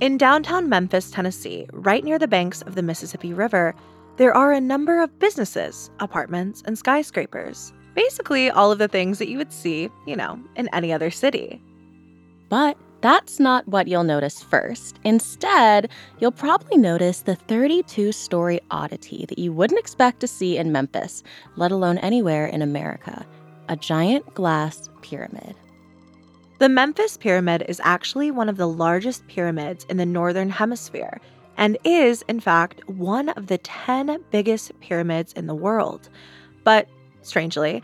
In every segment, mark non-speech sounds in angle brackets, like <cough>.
In downtown Memphis, Tennessee, right near the banks of the Mississippi River, there are a number of businesses, apartments, and skyscrapers. Basically, all of the things that you would see, you know, in any other city. But that's not what you'll notice first. Instead, you'll probably notice the 32 story oddity that you wouldn't expect to see in Memphis, let alone anywhere in America a giant glass pyramid. The Memphis Pyramid is actually one of the largest pyramids in the Northern Hemisphere and is, in fact, one of the 10 biggest pyramids in the world. But strangely,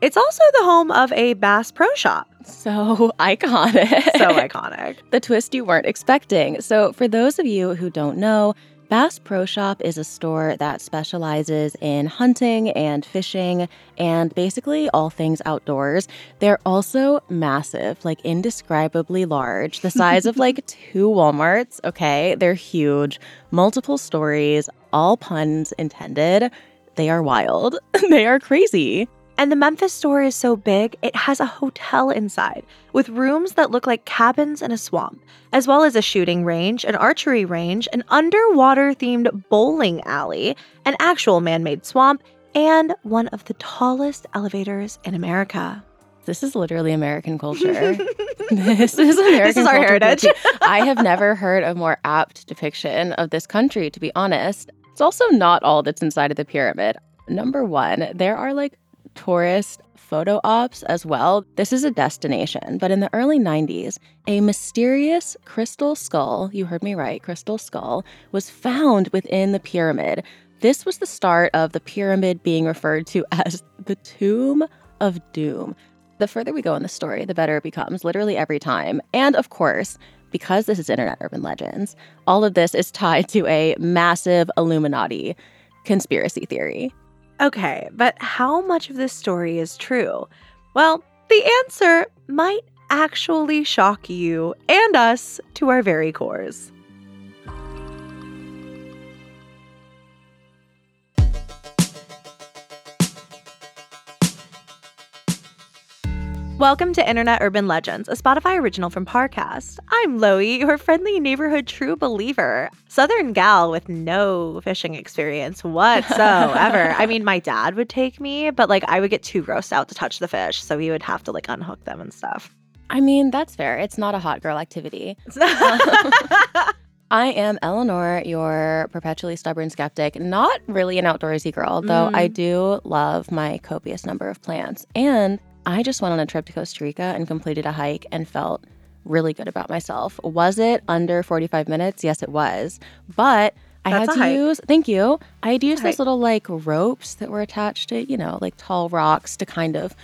it's also the home of a Bass Pro Shop. So <laughs> iconic. So iconic. the twist you weren't expecting. So, for those of you who don't know, Bass Pro Shop is a store that specializes in hunting and fishing and basically all things outdoors. They're also massive, like indescribably large, the size of like <laughs> two Walmarts. Okay, they're huge, multiple stories, all puns intended. They are wild, <laughs> they are crazy. And the Memphis store is so big, it has a hotel inside with rooms that look like cabins in a swamp, as well as a shooting range, an archery range, an underwater themed bowling alley, an actual man made swamp, and one of the tallest elevators in America. This is literally American culture. <laughs> this is American This is our heritage. I have never heard a more apt depiction of this country, to be honest. It's also not all that's inside of the pyramid. Number one, there are like tourist photo ops as well. This is a destination, but in the early 90s, a mysterious crystal skull, you heard me right, crystal skull, was found within the pyramid. This was the start of the pyramid being referred to <laughs> as the Tomb of Doom. The further we go in the story, the better it becomes, literally every time. And of course, because this is Internet Urban Legends, all of this is tied to a massive Illuminati conspiracy theory. Okay, but how much of this story is true? Well, the answer might actually shock you and us to our very cores. Welcome to Internet Urban Legends, a Spotify original from Parcast. I'm Loey, your friendly neighborhood true believer. Southern gal with no fishing experience whatsoever. <laughs> I mean, my dad would take me, but like I would get too grossed out to touch the fish, so he would have to like unhook them and stuff. I mean, that's fair. It's not a hot girl activity. <laughs> I am Eleanor, your perpetually stubborn skeptic, not really an outdoorsy girl, though I mm. do love my copious number of plants. And I just went on a trip to Costa Rica and completed a hike and felt really good about myself. Was it under 45 minutes? Yes, it was. But I That's had to use, thank you. I had to use those little like ropes that were attached to, you know, like tall rocks to kind of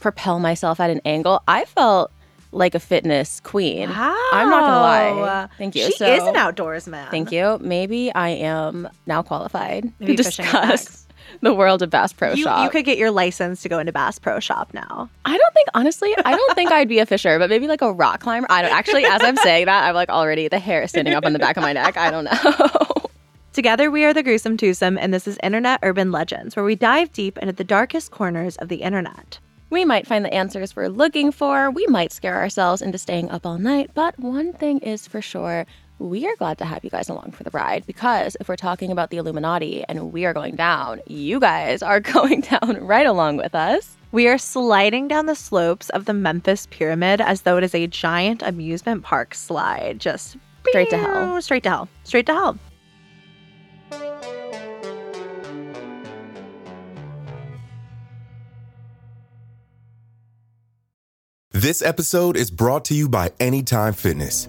propel myself at an angle. I felt like a fitness queen. I'm not gonna lie. Wow. Thank you. She So- is an outdoors man. Thank you. Maybe I am now qualified Maybe to discuss. <laughs> the world of Bass Pro You, Shop. you could get your license to go into Bass Pro Shop now. I don't think, honestly, I don't think I'd be a fisher, but maybe like a rock climber. I don't actually, as I'm saying that, I'm like already the hair is standing up on the back of my neck. I don't know. <laughs> Together, we are the Gruesome Twosome, and this is Internet Urban Legends, where we dive deep into the darkest corners of the internet. we might find the answers we're looking for. We might scare ourselves into staying up all night. But one thing is for sure. We are glad to have you guys along for the ride because if we're talking about the Illuminati and we are going down, you guys are <laughs> going down right along with us. We are sliding down the slopes of the Memphis Pyramid as though it is a giant amusement park slide. Just Straight to hell. Straight to hell. Straight to hell. This episode is brought to you by Anytime Fitness.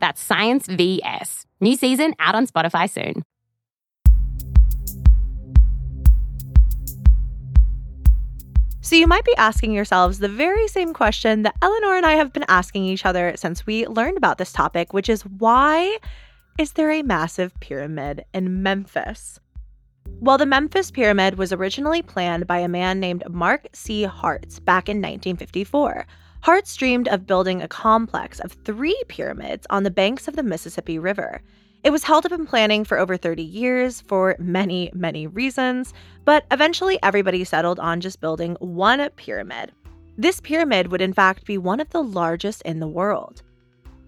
That's Science VS. New season out on Spotify soon. So, you might be asking yourselves the very same question that Eleanor and I have been asking each other since we learned about this topic, which is why is there a massive pyramid in Memphis? Well, the Memphis Pyramid was originally planned by a man named Mark C. Hartz back in 1954. Hartz dreamed of building a complex of three pyramids on the banks of the Mississippi River. It was held up in planning for over 30 years for many, many reasons, but eventually everybody settled on just building one pyramid. This pyramid would, in fact, be one of the largest in the world.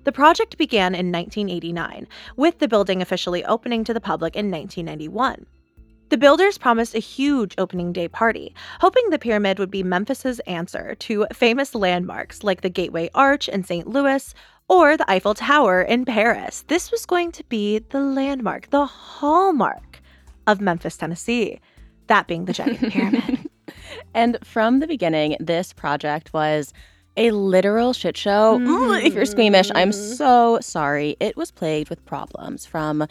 The project began in 1989, with the building officially opening to the public in 1991. The builders promised a huge opening day party, hoping the pyramid would be Memphis's answer to famous landmarks like the Gateway Arch in St. Louis or the Eiffel Tower in Paris. This was going to be the landmark, the hallmark of Memphis, Tennessee, that being the giant <laughs> pyramid. and from the beginning, this project was a literal shit show. Mm. If you're squeamish, I'm so sorry. It was plagued with problems from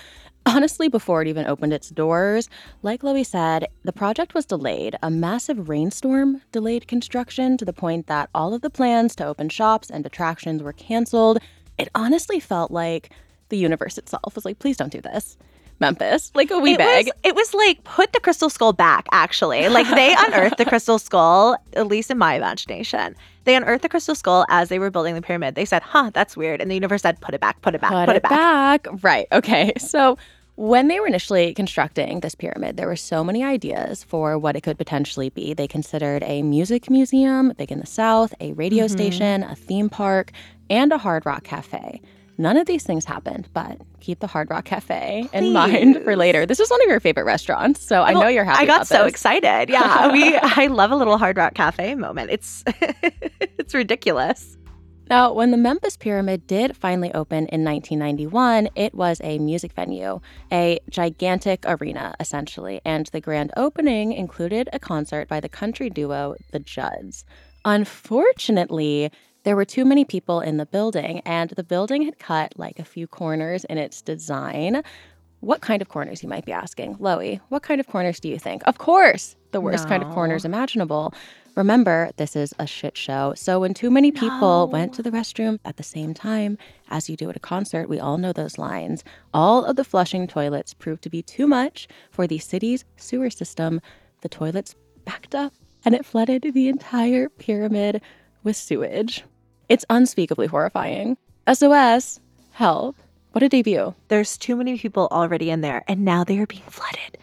Honestly, before it even opened its doors, like Loey said, the project was delayed. A massive rainstorm delayed construction to the point that all of the plans to open shops and attractions were canceled. It honestly felt like the universe itself was like, please don't do this. Memphis, like a wee it bag. Was, it was like put the crystal skull back, actually. Like they <laughs> unearthed the crystal skull, at least in my imagination. They unearthed the crystal skull as they were building the pyramid. They said, huh, that's weird. And the universe said, put it back, put it back, put, put it, it back. back. Right. Okay. <laughs> So when they were initially constructing this pyramid, there were so many ideas for what it could potentially be. They considered a music museum, big in the South, a radio mm-hmm. station, a theme park, and a hard rock cafe. None of these things happened, but keep the Hard Rock Cafe Please. in mind for later. This is one of your favorite restaurants, so I know you're happy. I got so this. excited. Yeah, we <laughs> I love a little Hard Rock Cafe moment. It's <laughs> it's ridiculous. Now, when the Memphis Pyramid did finally open in 1991, it was a music venue, a gigantic arena, essentially, and the grand opening included a concert by the country duo The Judds. Unfortunately, there were too many people in the building, and the building had cut like a few corners in its design. What kind of corners, you might be asking? Loey, what kind of corners do you think? Of course, the worst no. kind of corners imaginable. Remember, this is a shit show. So when too many people no. went to the restroom at the same time, as you do at a concert, we all know those lines. All of the flushing toilets proved to be too much for the city's sewer system. The toilets backed up and it flooded the entire pyramid with sewage. It's unspeakably horrifying. SOS, help. What a debut. There's too many people already in there, and now they are being flooded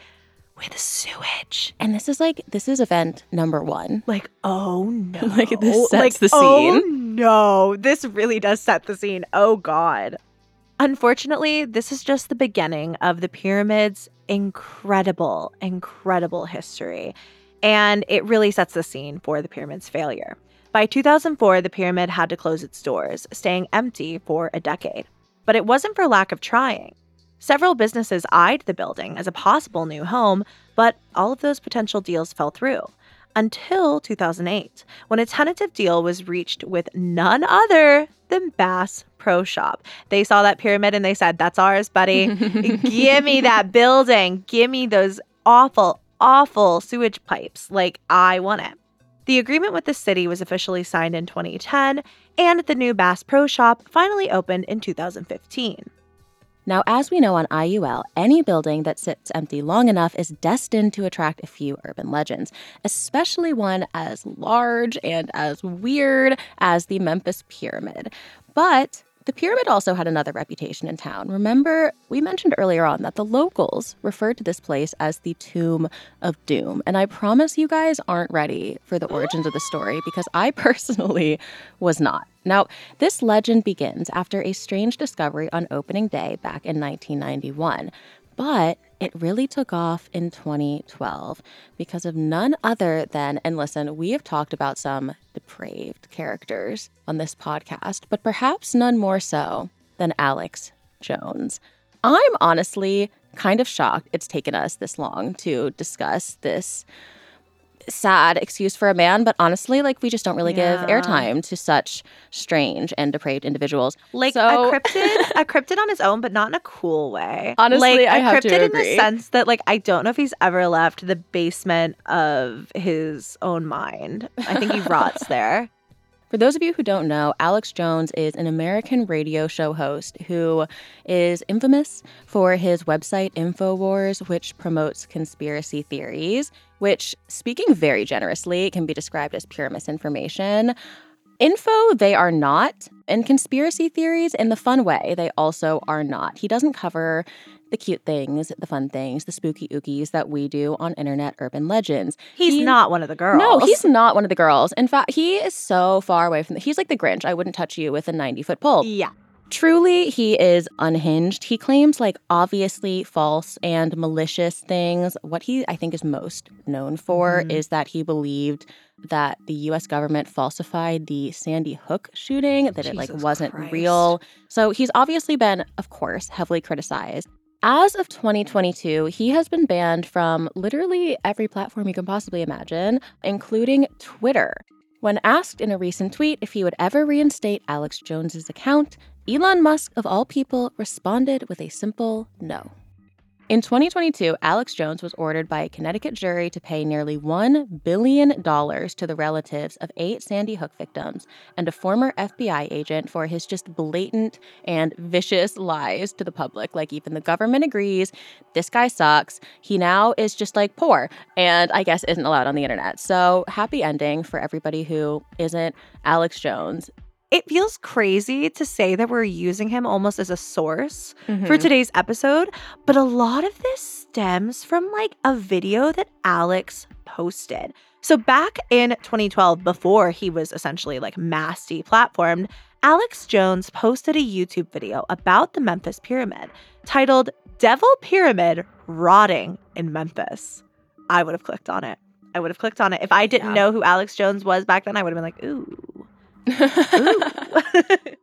with sewage. And this is like this is event number one. Like, oh no. <laughs> like this sets like, the oh, scene. Oh no. This really does set the scene. Oh god. Unfortunately, this is just the beginning of the pyramid's incredible, incredible history. And it really sets the scene for the pyramid's failure. By 2004, the pyramid had to close its doors, staying empty for a decade. But it wasn't for lack of trying. Several businesses eyed the building as a possible new home, but all of those potential deals fell through until 2008, when a tentative deal was reached with none other than Bass Pro Shop. They saw that pyramid and they said, That's ours, buddy. <laughs> Give me that building. Give me those awful, awful sewage pipes. Like, I want it. The agreement with the city was officially signed in 2010, and the new Bass Pro Shop finally opened in 2015. Now, as we know on IUL, any building that sits empty long enough is destined to attract a few urban legends, especially one as large and as weird as the Memphis Pyramid. But the pyramid also had another reputation in town. Remember, we mentioned earlier on that the locals referred to this place as the Tomb of Doom. And I promise you guys aren't ready for the origins of the story because I <laughs> personally was not. Now, this legend begins after a strange discovery on opening day back in 1991. But it really took off in 2012 because of none other than, and listen, we have talked about some depraved characters on this podcast, but perhaps none more so than Alex Jones. I'm honestly kind of shocked it's taken us this long to discuss this sad excuse for a man, but honestly, like we just don't really Yeah. give airtime to such strange and depraved individuals. Like So- a cryptid, a cryptid on his own, but not in a cool way. Honestly, like, I a have to cryptid in the sense that, like, I don't know if he's ever left the basement of his own mind. I think he rots there. For those of you who don't know, Alex Jones is an American radio show host who is infamous for his website InfoWars, which promotes conspiracy theories, which, speaking very generously, can be described as pure misinformation. Info, they are not, and conspiracy theories, in the fun way, they also are not. He doesn't cover the cute things, the fun things, the spooky ookies that we do on internet urban legends. He's He- not one of the girls. no, he's not one of the girls. In fact, he is so far away from the, he's like the Grinch. I wouldn't touch you with a 90 foot pole. Yeah. Truly, he is unhinged. He claims like obviously false and malicious things. What he, I think, is most known for Mhm. is that he believed that the US government falsified the Sandy Hook shooting, that it like wasn't Christ. real. So he's obviously been, of course, heavily criticized. As of 2022, he has been banned from literally every platform you can possibly imagine, including Twitter. When asked in a recent tweet if he would ever reinstate Alex Jones's account, Elon Musk, of all people, responded with a simple no. In 2022, Alex Jones was ordered by a Connecticut jury to pay nearly $1 billion to the relatives of eight Sandy Hook victims and a former FBI agent for his just blatant and vicious lies to the public. Like, even the government agrees this guy sucks. He now is just like poor and I guess isn't allowed on the internet. So, happy ending for everybody who isn't Alex Jones. It feels crazy to say that we're using him almost as a source for Mhm. today's episode, but a lot of this stems from like a video that Alex posted. So back in 2012, before he was essentially like mass deplatformed, Alex Jones posted a YouTube video about the Memphis Pyramid titled Devil Pyramid Rotting in Memphis. I would have clicked on it. I would have clicked on it. If I didn't Yeah. know who Alex Jones was back then, I would have been like, ooh. <laughs>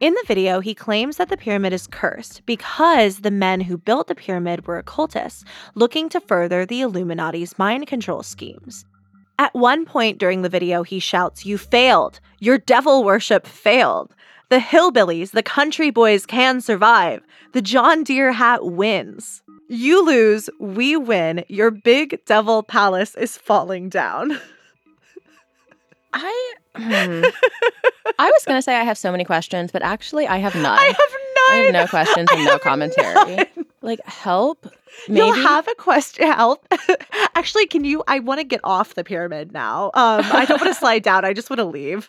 In the video, he claims that the pyramid is cursed because the men who built the pyramid were occultists looking to further the Illuminati's mind control schemes. At one point during the video, he shouts, You failed! Your devil worship failed! The hillbillies, the country boys can survive. The John Deere hat wins. You lose, we win. Your big devil palace is falling down. <laughs> I hmm. <laughs> I was gonna say I have so many questions, but actually I have none. I have none. I have no questions and <laughs> no commentary. none. Like help, maybe. You'll have a question. Help. <laughs> Actually, can you? I want to get off the pyramid now. Um, I don't want to slide down. I just want to leave.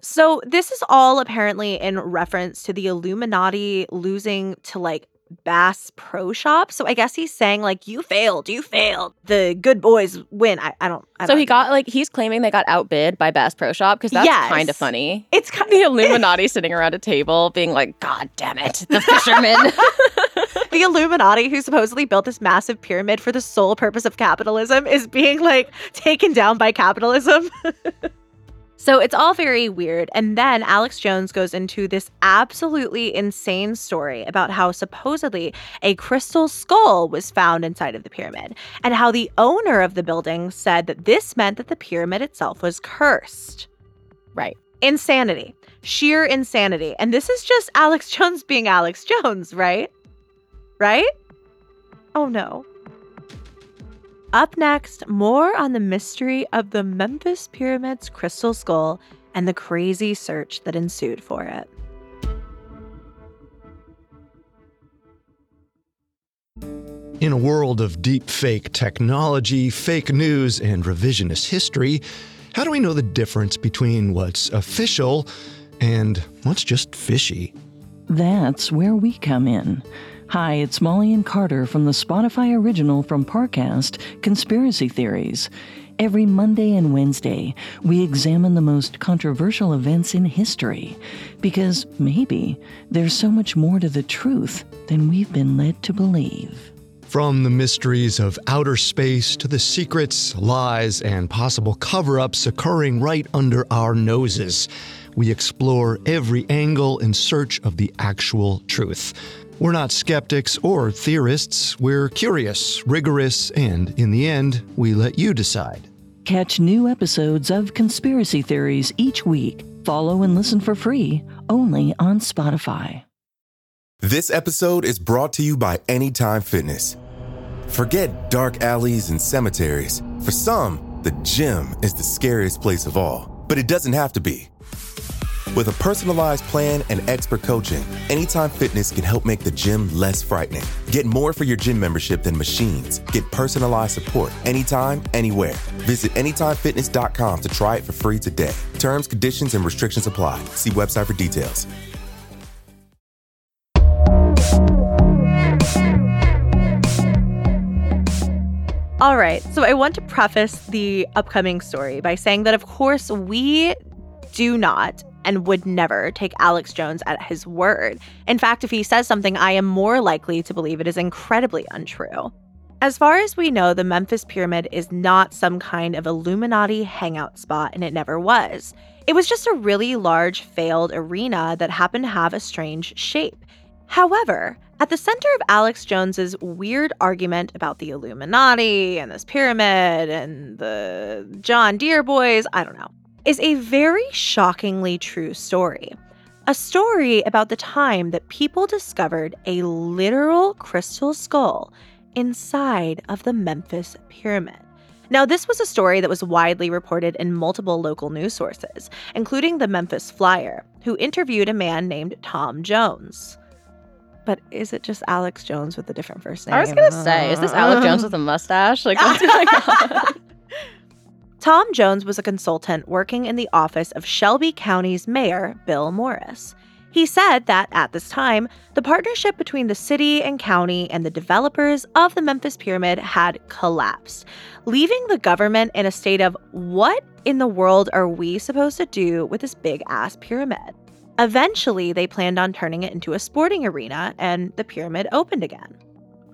So this is all apparently in reference to the Illuminati losing to like Bass Pro Shop. So I guess he's saying like, "You failed. You failed. The good boys win." I, I don't. I so don't he know. got like he's claiming they got outbid by Bass Pro Shop because that's Yes. kind of funny. It's kind The Illuminati <laughs> sitting around a table being like, "God damn it, the <laughs> fishermen." <laughs> the Illuminati, who supposedly built this massive pyramid for the sole purpose of capitalism, is being like taken down by capitalism. So it's all very weird. And then Alex Jones goes into this absolutely insane story about how supposedly a crystal skull was found inside of the pyramid, and how the owner of the building said that this meant that the pyramid itself was cursed. right. Insanity. Sheer insanity. And this is just Alex Jones being Alex Jones, right? Right? Oh no. Up next, more on the mystery of the Memphis Pyramid's crystal skull and the crazy search that ensued for it. In a world of deep fake technology, fake news, and revisionist history, how do we know the difference between what's official and what's just fishy? That's where we come in. Hi, it's Molly and Carter from the Spotify original from Parcast, Conspiracy Theories. Every Monday and Wednesday, we examine the most controversial events in history because maybe there's so much more to the truth than we've been led to believe. From the mysteries of outer space to the secrets, lies, and possible cover ups occurring right under our noses, we explore every angle in search of the actual truth. We're not skeptics or theorists. We're curious, rigorous, and in the end, we let you decide. Catch new episodes of Conspiracy Theories each week. Follow and listen for free only on Spotify. This episode is brought to you by Anytime Fitness. Forget dark alleys and cemeteries. For some, the gym is the scariest place of all, but it doesn't have to be. With a personalized plan and expert coaching, Anytime Fitness can help make the gym less frightening. Get more for your gym membership than machines. Get personalized support anytime, anywhere. Visit AnytimeFitness.com to try it for free today. Terms, conditions, and restrictions apply. See website for details. All right, so I want to preface the upcoming story by saying that, of course, we do not and would never take Alex Jones at his word. In fact, if he says something, I am more likely to believe it is incredibly untrue. As far as we know, the Memphis Pyramid is not some kind of Illuminati hangout spot, and it never was. It was just a really large, failed arena that happened to have a strange shape. However, at the center of Alex Jones's weird argument about the Illuminati and this pyramid and the John Deere boys, I don't know, is a very shockingly true story. A story about the time that people discovered a literal crystal skull inside of the Memphis pyramid. Now, this was a story that was widely reported in multiple local news sources, including the Memphis Flyer, who interviewed a man named Tom Jones. But is it just Alex Jones with a different first name? I was gonna say, is this Alex Jones <laughs> with a mustache? Like, <laughs> what's going on? Tom Jones was a consultant working in the office of Shelby County's mayor, Bill Morris. He said that at this time, the partnership between the city and county and the developers of the Memphis Pyramid had collapsed, leaving the government in a state of what in the world are we supposed to do with this big ass pyramid? Eventually, they planned on turning it into a sporting arena, and the pyramid opened again.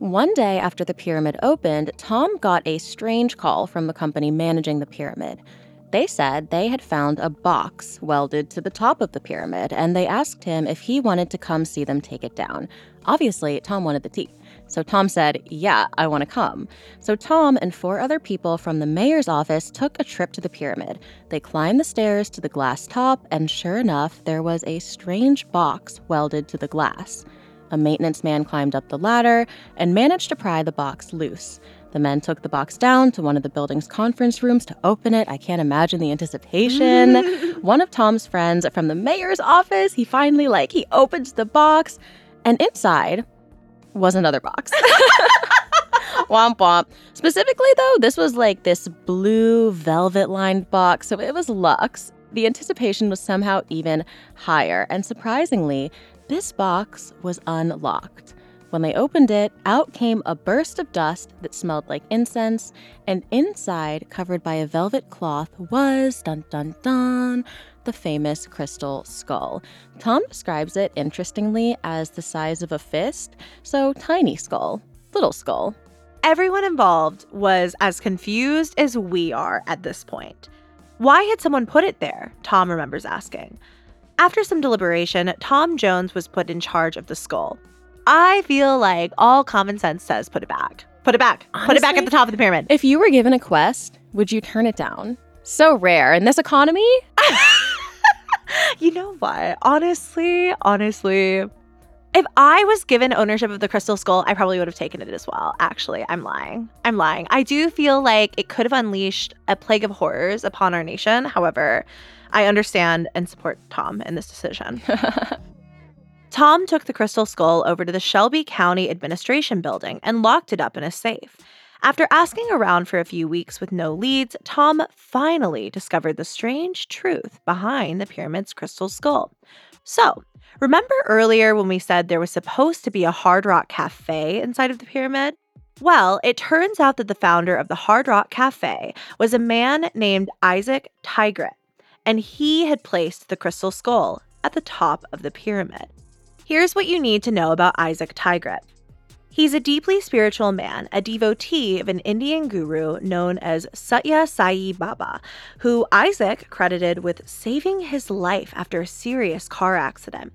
One day after the pyramid opened, Tom got a strange call from the company managing the pyramid. They said they had found a box welded to the top of the pyramid, and they asked him if he wanted to come see them take it down. Obviously, Tom wanted the tea. So Tom said, Yeah, I want to come. So Tom and four other people from the mayor's office took a trip to the pyramid. They climbed the stairs to the glass top, and sure enough, there was a strange box welded to the glass. A maintenance man climbed up the ladder and managed to pry the box loose. The men took the box down to one of the building's conference rooms to open it. I can't imagine the anticipation. <laughs> one of Tom's friends from the mayor's office, he finally like he opens the box and inside was another box. <laughs> womp womp. Specifically, though, this was like this blue velvet lined box, so it was luxe. The anticipation was somehow even higher, and surprisingly, this box was unlocked. When they opened it, out came a burst of dust that smelled like incense, and inside, covered by a velvet cloth, was dun dun dun the famous crystal skull. Tom describes it interestingly as the size of a fist, so tiny skull, little skull. Everyone involved was as confused as we are at this point. Why had someone put it there? Tom remembers asking. After some deliberation, Tom Jones was put in charge of the skull. I feel like all common sense says put it back. Put it back. put it back at the top of the pyramid. If you were given a quest, would you turn it down? So rare in this economy. <laughs> you know what? Honestly, honestly, if I was given ownership of the crystal skull, I probably would have taken it as well. Actually, I'm lying. I'm lying. I do feel like it could have unleashed a plague of horrors upon our nation. However, I understand and support Tom in this decision. <laughs> Tom took the crystal skull over to the Shelby County Administration Building and locked it up in a safe. After asking around for a few weeks with no leads, Tom finally discovered the strange truth behind the pyramid's crystal skull. So, remember earlier when we said there was supposed to be a Hard Rock Cafe inside of the pyramid? Well, it turns out that the founder of the Hard Rock Cafe was a man named Isaac Tigrett, and he had placed the crystal skull at the top of the pyramid. Here's what you need to know about Isaac Tigrett. He's a deeply spiritual man, a devotee of an Indian guru known as Satya Sai Baba, who Isaac credited with saving his life after a serious car accident.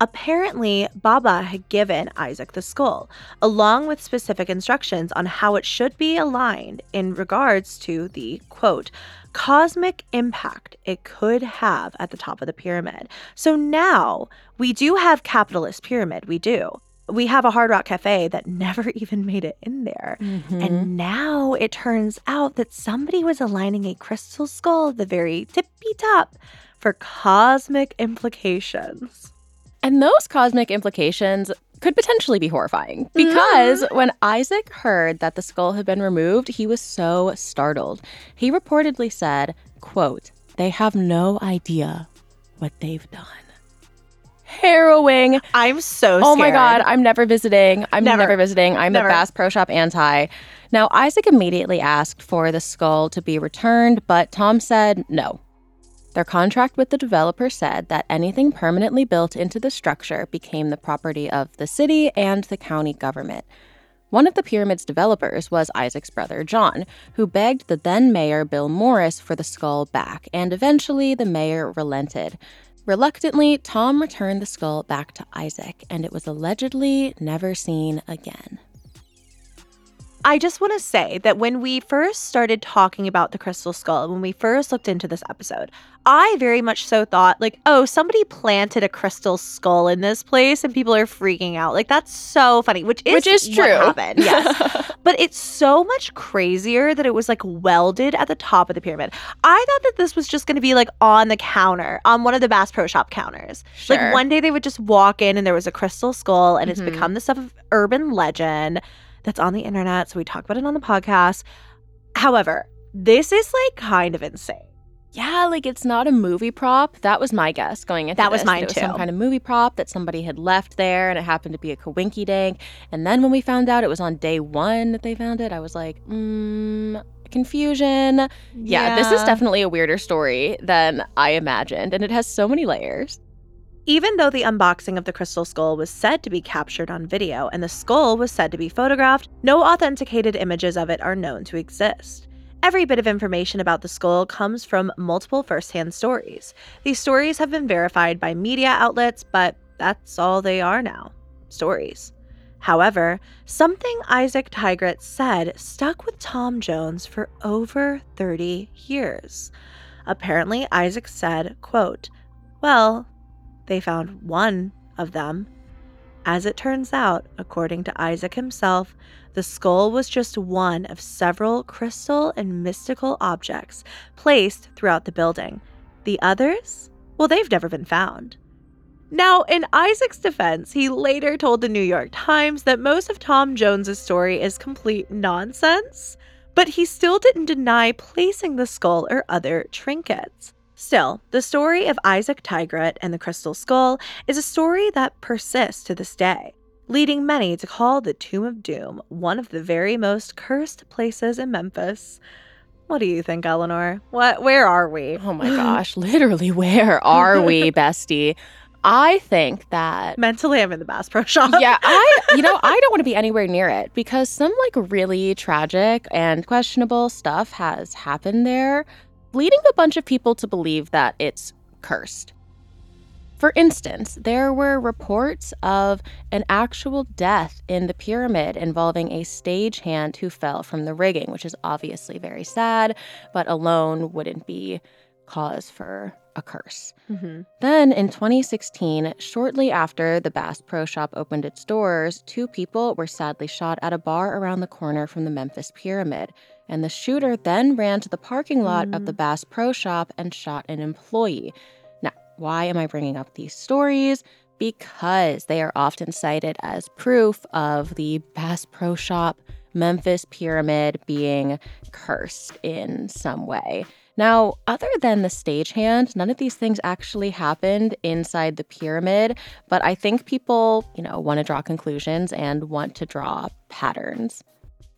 Apparently, Baba had given Isaac the skull, along with specific instructions on how it should be aligned in regards to the quote, cosmic impact it could have at the top of the pyramid. So now we do have capitalist pyramid, we do. We have a Hard Rock Cafe that <laughs> never even made it in there. Mm-hmm. And now it turns out that somebody was aligning a crystal skull at the very tippy top for cosmic implications. And those cosmic implications could potentially be horrifying because when Isaac heard that the skull had been removed, he was so startled. He reportedly said, quote, "They have no idea what they've done." Harrowing. I'm so Oh my god, I'm never visiting. I'm Never. never, visiting. I'm Never. the Bass Pro Shop anti. Now, Isaac immediately asked for the skull to be returned, but Tom said no. Their contract with the developer said that anything permanently built into the structure became the property of the city and the county government. One of the pyramid's developers was Isaac's brother John, who begged the then mayor Bill Morris for the skull back, and eventually the mayor relented. Reluctantly, Tom returned the skull back to Isaac, and it was allegedly never seen again. I just want to say that when we first started talking about the crystal skull, when we first looked into this episode, I very much so thought, like, oh, somebody planted a crystal skull in this place and people are freaking out. Like, that's so funny, which is, Which is true. happened. Yes. <laughs> but it's so much crazier that it was like welded at the top of the pyramid. I thought that this was just going to be like on the counter, on one of the Bass Pro Shop counters. Sure. Like, one day they would just walk in and there was a crystal skull, and it's Mhm. become the stuff of urban legend that's on the internet. So we talk about it on the podcast. However, this is like kind of insane. Yeah, like it's not a movie prop. That was my guess going into That was this, mine it was too. Some kind of movie prop that somebody had left there, and it happened to be a coinky dank. And then when we found out it was on day one that they found it, I was like, mm, confusion. Yeah, this is definitely a weirder story than I imagined, and it has so many layers. Even though the unboxing of the crystal skull was said to be captured on video and the skull was said to be photographed, no authenticated images of it are known to exist. Every bit of information about the skull comes from multiple firsthand stories. These stories have been verified by media outlets, but that's all they are now stories. However, something Isaac Tigrett said stuck with Tom Jones for over 30 years. Apparently, Isaac said, quote, Well, they found one of them. As it turns out, according to Isaac himself, the skull was just one of several crystal and mystical objects placed throughout the building. The others? Well, they've never been found. Now, in Isaac's defense, he later told the New York Times that most of Tom Jones's story is complete nonsense, but he still didn't deny placing the skull or other trinkets. Still, the story of Isaac Tigrett and the Crystal Skull is a story that persists to this day, leading many to call the Tomb of Doom one of the very most cursed places in Memphis. What do you think, Eleanor? What where are we? Oh my gosh, literally, where are we, <laughs> bestie? I think that Mentally I'm in the Bass Pro Shop. yeah, I <laughs> you know, I don't want to be anywhere near it because some like really tragic and questionable stuff has happened there, leading a bunch of people to believe that it's cursed. For instance, there were reports of an actual death in the pyramid involving a stagehand who fell from the rigging, which is obviously very sad, but alone wouldn't be cause for a curse. Mhm. Then in 2016, shortly after the Bass Pro Shop opened its doors, two people were sadly shot at a bar around the corner from the Memphis Pyramid. And the shooter then ran to the parking lot of the mm. Bass Pro Shop and shot an employee. Now, why am I bringing up these stories? Because they are often cited as proof of the Bass Pro Shop Memphis Pyramid being cursed in some way. Now, other than the stagehand, none of these things actually happened inside the pyramid, but I think people, you know, want to draw conclusions and want to draw patterns.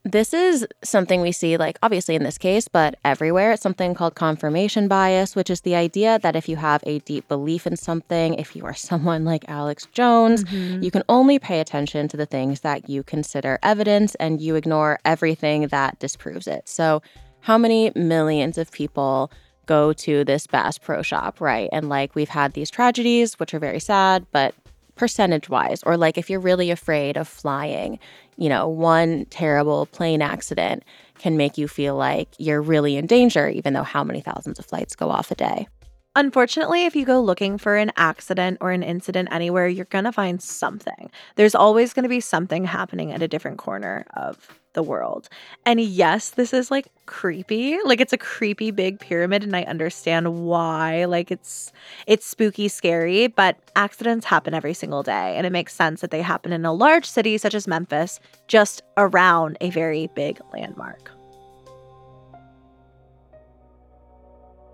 This is something we see, like, obviously in this case, but everywhere. It's something called confirmation bias, which is the idea that if you have a deep belief in something, if you are <laughs> someone like Alex Jones, mm-hmm. you can only pay attention to the things that you consider evidence and you ignore everything that disproves it. So, how many millions of people go to this Bass Pro Shop, right? And like we've had these tragedies, which are very sad, but percentage wise, or like if you're really afraid of flying, you know, one terrible plane accident can make you feel like you're really in danger, even though how many thousands of flights go off a day. Unfortunately, if you go looking for an accident or an incident anywhere, you're going to find something. There's always going to be something happening at a different corner of the world. And yes, this is like creepy. Like it's a creepy big pyramid and I understand why. Like it's it's spooky scary, but accidents happen every single day and it makes sense that they happen in a large city such as Memphis just around a very big landmark.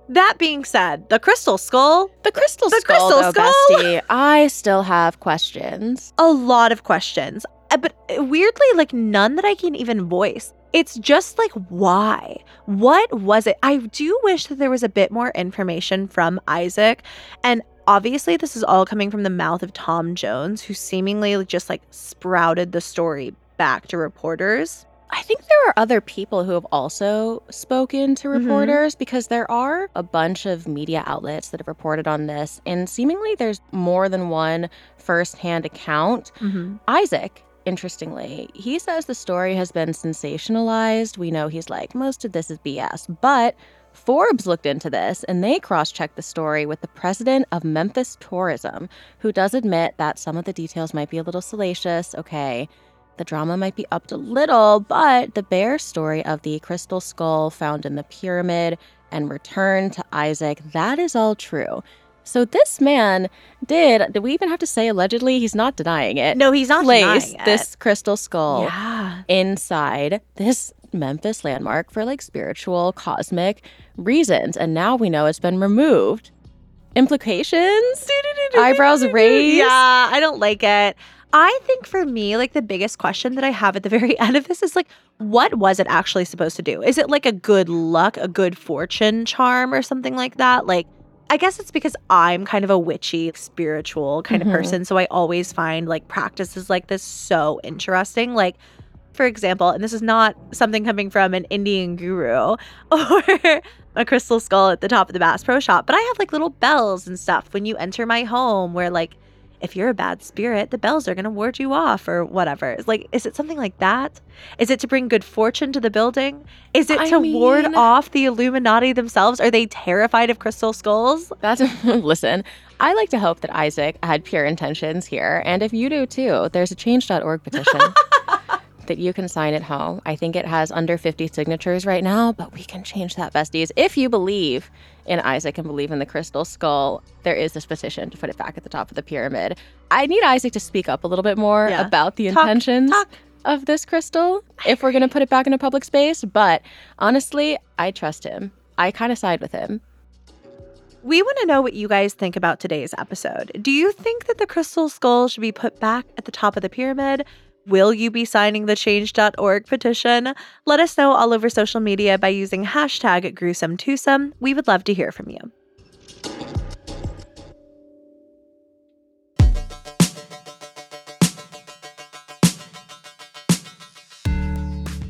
That being said, the crystal skull, The crystal skull. The skull, crystal though, skull! bestie, I still have questions. a lot of questions, Uh, but uh, weirdly, like none that I can even voice. It's just like, why? What was it? I do wish that there was a bit more information from Isaac. And obviously, this is all coming from the mouth of Tom Jones, who seemingly just like sprouted the story back to reporters. I think there are other people who have also spoken to Mhm. reporters because there are a bunch of media outlets that have reported on this, and seemingly there's more than one firsthand account. Isaac, interestingly, he says the story has been sensationalized. We know he's like, most of this is BS, but Forbes looked into this and they cross checked the story with the president of Memphis Tourism, who does admit that some of the details might be a little salacious. Okay. The drama might be upped a little, but the bare story of the crystal skull found in the pyramid and returned to Isaac, that is all true. So this man did, do we even have to say allegedly? He's not denying it. No, he's not Place denying it. this crystal skull Yeah. inside this Memphis landmark for like spiritual, cosmic reasons. And now we know it's been removed. Implications? Eyebrows raised? Yeah, I don't like it. I think for me, like the biggest question that I have at the very <laughs> end of this is like, what was it actually supposed to do? Is it like a good luck, a good fortune charm, or something like that? Like, I guess it's because I'm kind of a witchy, spiritual kind Mhm. of person. So I always find like practices like this so interesting. Like, for example, and this is not something coming from an Indian guru <laughs> or a crystal skull at the top of the Bass Pro Shop, but I have like little bells and stuff when you enter my home where like if you're a bad spirit, the bells are going to ward you off or whatever. It's like, is it something like that? Is it to bring good fortune to the building? Is it I to ward off the Illuminati themselves? Are they terrified of crystal skulls? That's <laughs> listen. I like to hope that Isaac had pure intentions here, and if you do too, there's a change.org petition <laughs> that you can sign at home. I think it has under 50 signatures right now, but we can change that, besties. If you believe in Isaac and believe in the crystal skull, there is this petition to put it back at the top of the pyramid. I need Isaac to speak up a little bit more Yeah. about the Talk, intentions talk. of this crystal if we're going to put it back in a public space, but honestly, I trust him. I kind of side with him. We want to know what you guys think about today's episode. Do you think that the crystal skull should be put back at the top of the pyramid? Will you be signing the change.org petition? Let us know all over social media by using hashtag gruesome twosome. We would love to hear from you.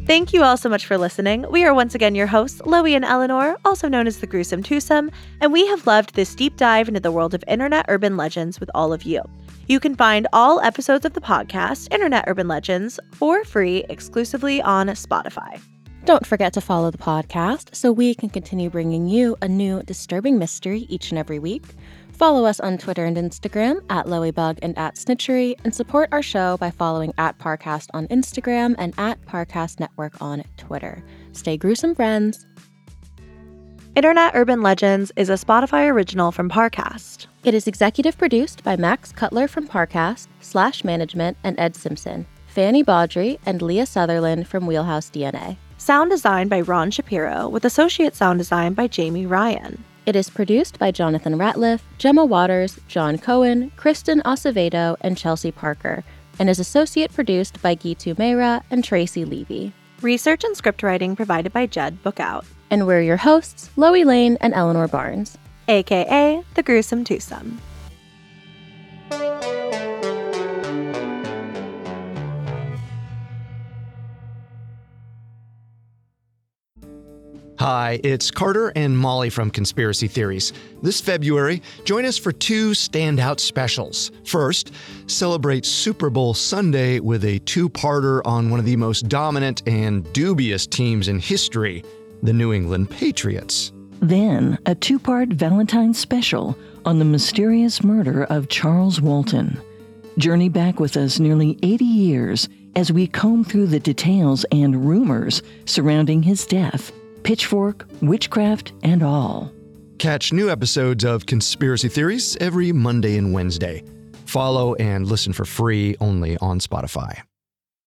Thank you all so much for listening. We are once again your hosts, Loey and Eleanor, also known as the Gruesome Twosome, and we have loved this deep dive into the world of internet urban legends with all of you. You can find all episodes of the podcast, Internet Urban Legends, for free exclusively on Spotify. Don't forget to follow the podcast so we can continue bringing you a new disturbing mystery each and every week. Follow us on Twitter and Instagram at Loeybug and at Snitchery, and support our show by following at Parcast on Instagram and at Parcast Network on Twitter. Stay gruesome, friends. Internet Urban Legends is a Spotify original from Parcast. It is executive produced by Max Cutler from Parcast, Slash Management, and Ed Simpson, Fanny Baudry, and Leah Sutherland from Wheelhouse DNA. Sound design by Ron Shapiro, with associate sound design by Jamie Ryan. It is produced by Jonathan Ratliff, Gemma Waters, John Cohen, Kristen Acevedo, and Chelsea Parker, and is associate produced by Gitu Meira and Tracy Levy. Research and script writing provided by Jed Bookout, And we're your hosts, Loey Lane and Eleanor Barnes. aka The Gruesome Twosome. Hi, it's Carter and Molly from Conspiracy Theories. This February, join us for two standout specials. First, celebrate Super Bowl Sunday with a two parter on one of the most dominant and dubious teams in history, the New England Patriots. Then, a two part Valentine's special on the mysterious murder of Charles Walton. Journey back with us nearly 80 years as we comb through the details and rumors surrounding his death pitchfork, witchcraft, and all. Catch new episodes of Conspiracy Theories every Monday and Wednesday. Follow and listen for free only on Spotify.